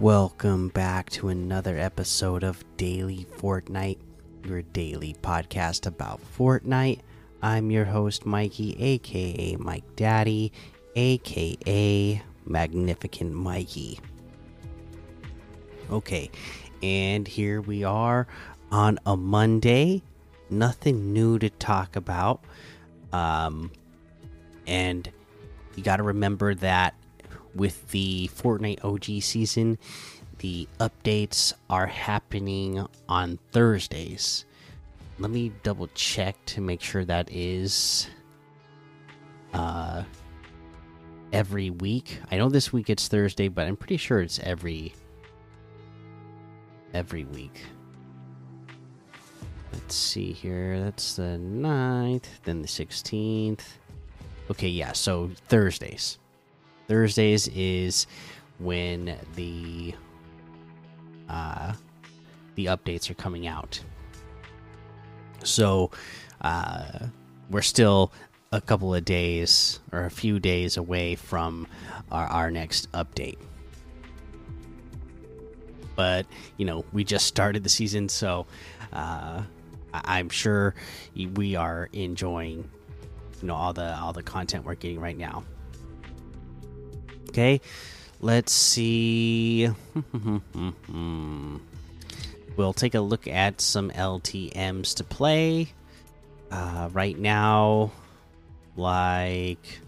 Welcome back to another episode of Daily Fortnite, your daily podcast about Fortnite. I'm your host, Mikey, aka Mike Daddy, aka Magnificent Mikey. Okay, and here we are on a Monday. Nothing new to talk about. Um, and you got to remember that with the Fortnite OG season, the updates are happening on Thursdays. Let me double check to make sure that is uh every week. I know this week it's Thursday, but I'm pretty sure it's every every week. Let's see here. That's the 9th, then the 16th. Okay, yeah, so Thursdays. Thursdays is when the uh, the updates are coming out. So uh, we're still a couple of days or a few days away from our, our next update. But you know, we just started the season, so uh, I'm sure we are enjoying you know all the all the content we're getting right now. Okay, let's see. we'll take a look at some LTMs to play. Uh, right now, like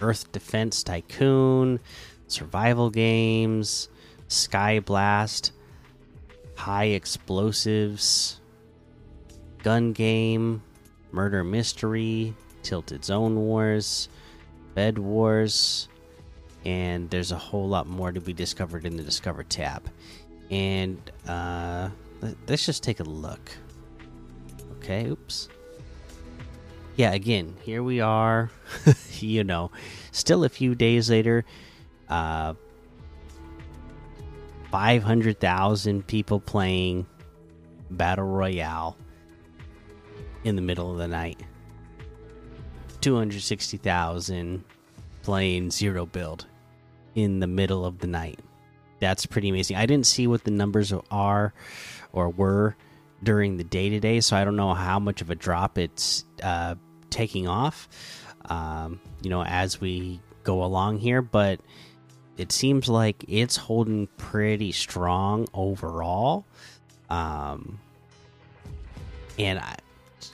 Earth Defense Tycoon, Survival Games, Sky Blast, High Explosives, Gun Game, Murder Mystery, Tilted Zone Wars, Bed Wars, and there's a whole lot more to be discovered in the Discover tab. And uh, let's just take a look. Okay, oops. Yeah, again, here we are. you know, still a few days later. Uh, 500,000 people playing Battle Royale in the middle of the night. 260,000 playing zero build in the middle of the night. That's pretty amazing. I didn't see what the numbers are or were during the day today, so I don't know how much of a drop it's uh, taking off. Um, you know, as we go along here, but it seems like it's holding pretty strong overall. Um, and I,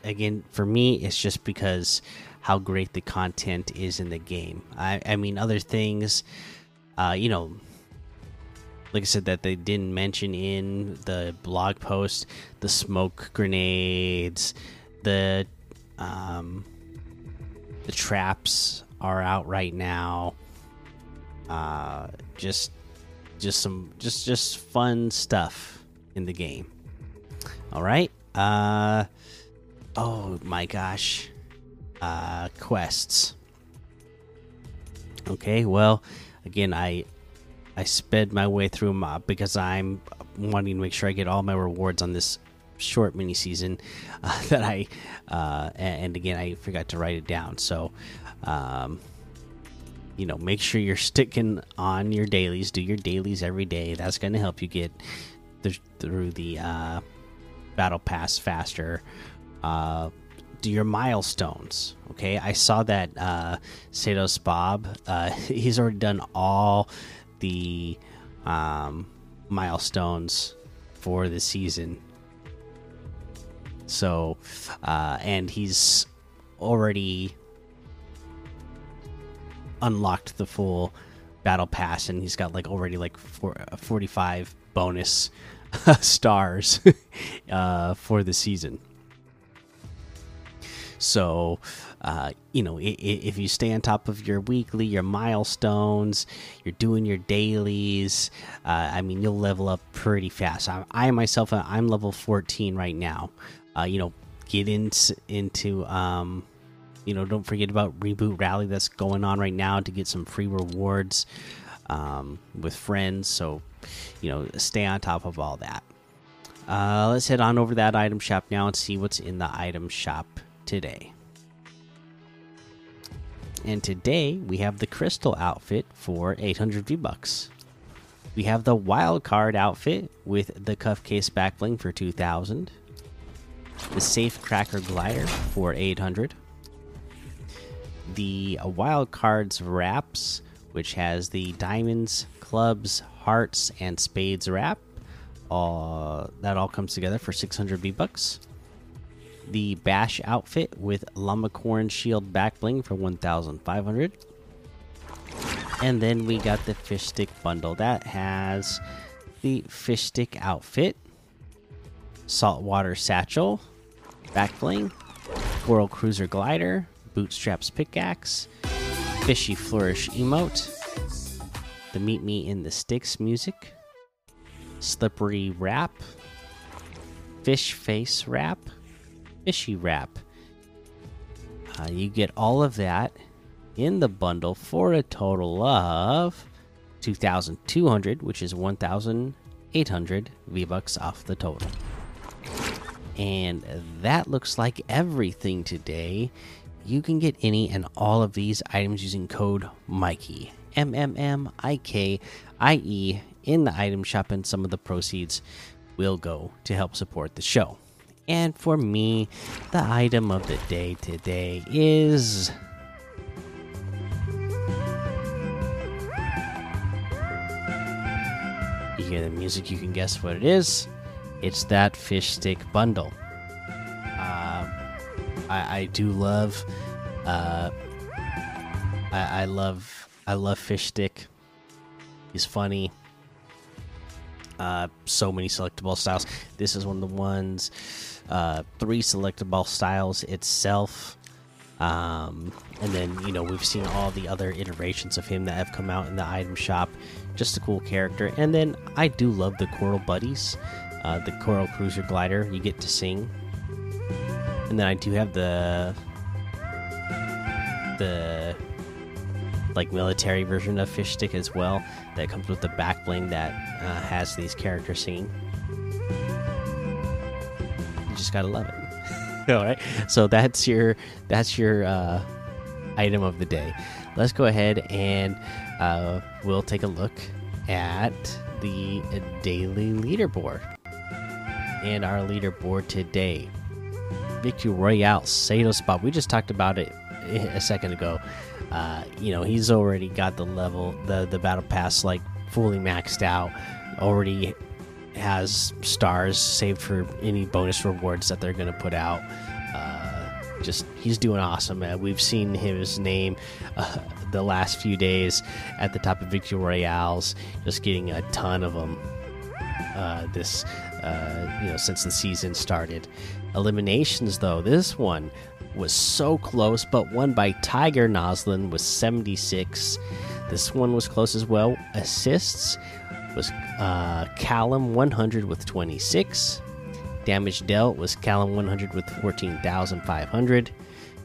again, for me, it's just because how great the content is in the game. I, I mean, other things, uh, you know, like I said, that they didn't mention in the blog post the smoke grenades, the um, the traps are out right now. Uh, just just some just just fun stuff in the game. All right. Uh, oh my gosh uh, quests. Okay, well, again, I I sped my way through them uh, because I'm wanting to make sure I get all my rewards on this short mini season uh, that I uh, and again I forgot to write it down. So, um, you know, make sure you're sticking on your dailies. Do your dailies every day. That's going to help you get th through the uh, battle pass faster. Uh, do your milestones. Okay, I saw that uh, Sados Bob. Uh, he's already done all the um, milestones for the season. So, uh, and he's already unlocked the full battle pass, and he's got like already like four, 45 bonus stars uh, for the season. So, uh, you know, if you stay on top of your weekly, your milestones, you're doing your dailies, uh, I mean, you'll level up pretty fast. I, I myself, uh, I'm level 14 right now. Uh, you know, get into into um, you know, don't forget about Reboot Rally that's going on right now to get some free rewards um, with friends. So, you know, stay on top of all that. Uh, let's head on over to that item shop now and see what's in the item shop today. And today we have the crystal outfit for 800 V bucks. We have the wild card outfit with the cuff case back bling for 2000. The safe cracker glider for 800. The wild cards wraps, which has the diamonds, clubs, hearts, and spades wrap. Uh, that all comes together for 600 V bucks the Bash outfit with Llamacorn Shield back bling for 1,500. And then we got the Fishstick bundle that has the Fishstick outfit, Saltwater Satchel, back bling, Coral Cruiser glider, Bootstraps pickaxe, Fishy Flourish emote, the Meet Me in the Sticks music, Slippery wrap, Fish Face wrap fishy wrap. Uh, you get all of that in the bundle for a total of 2,200, which is 1,800 V bucks off the total. And that looks like everything today. You can get any and all of these items using code Mikey M M M I K I E in the item shop, and some of the proceeds will go to help support the show. And for me, the item of the day today is. You hear the music, you can guess what it is. It's that Fishstick bundle. Uh, I, I do love. Uh, I, I love. I love Fishstick. He's funny. Uh, so many selectable styles. This is one of the ones uh, three selectable styles itself. Um, and then, you know, we've seen all the other iterations of him that have come out in the item shop. Just a cool character. And then I do love the Coral Buddies, uh, the Coral Cruiser Glider. You get to sing. And then I do have the the like military version of Fishstick as well that comes with the back bling that uh, has these characters singing You just gotta love it. All right, so that's your that's your uh, item of the day. Let's go ahead and uh, we'll take a look at the daily leaderboard and our leaderboard today. Victory Royale Sato spot. We just talked about it a second ago. Uh, you know, he's already got the level, the the battle pass like fully maxed out. Already has stars saved for any bonus rewards that they're going to put out. Uh, just he's doing awesome. Uh, we've seen his name uh, the last few days at the top of Victory Royales, just getting a ton of them. Uh, this, uh, you know, since the season started. Eliminations, though, this one was so close, but won by Tiger Noslin with 76. This one was close as well. Assists was uh, Callum 100 with 26. Damage dealt was Callum 100 with 14,500.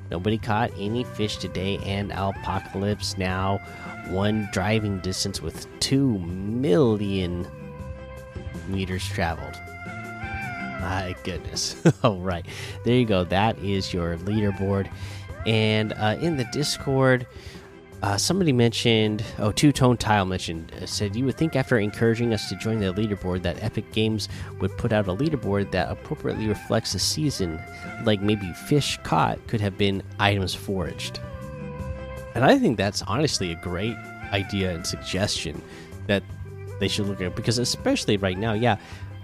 Nobody caught any fish today, and Apocalypse now one driving distance with 2 million meters traveled. My goodness. All right. There you go. That is your leaderboard. And uh, in the Discord, uh, somebody mentioned, oh, Two Tone Tile mentioned, uh, said you would think after encouraging us to join the leaderboard that Epic Games would put out a leaderboard that appropriately reflects the season, like maybe fish caught could have been items foraged. And I think that's honestly a great idea and suggestion that they should look at because especially right now, yeah,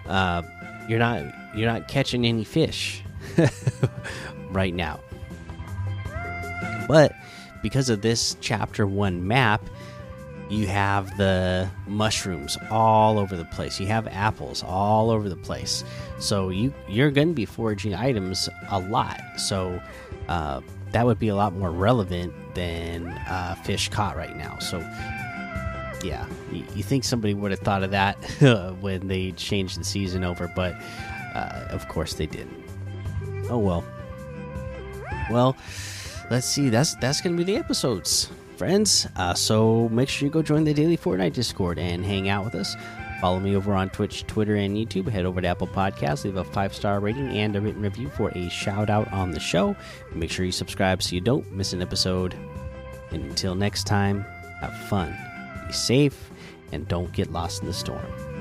uh, you're not you're not catching any fish right now, but because of this chapter 1 map, you have the mushrooms all over the place. You have apples all over the place. So you you're going to be foraging items a lot. So uh, that would be a lot more relevant than uh, fish caught right now. So yeah, you, you think somebody would have thought of that when they changed the season over, but uh, of course they didn't. Oh well. Well let's see. That's that's gonna be the episodes, friends. Uh, so make sure you go join the daily Fortnite Discord and hang out with us. Follow me over on Twitch, Twitter, and YouTube. Head over to Apple Podcasts, leave a five star rating and a written review for a shout out on the show. Make sure you subscribe so you don't miss an episode. And until next time, have fun, be safe, and don't get lost in the storm.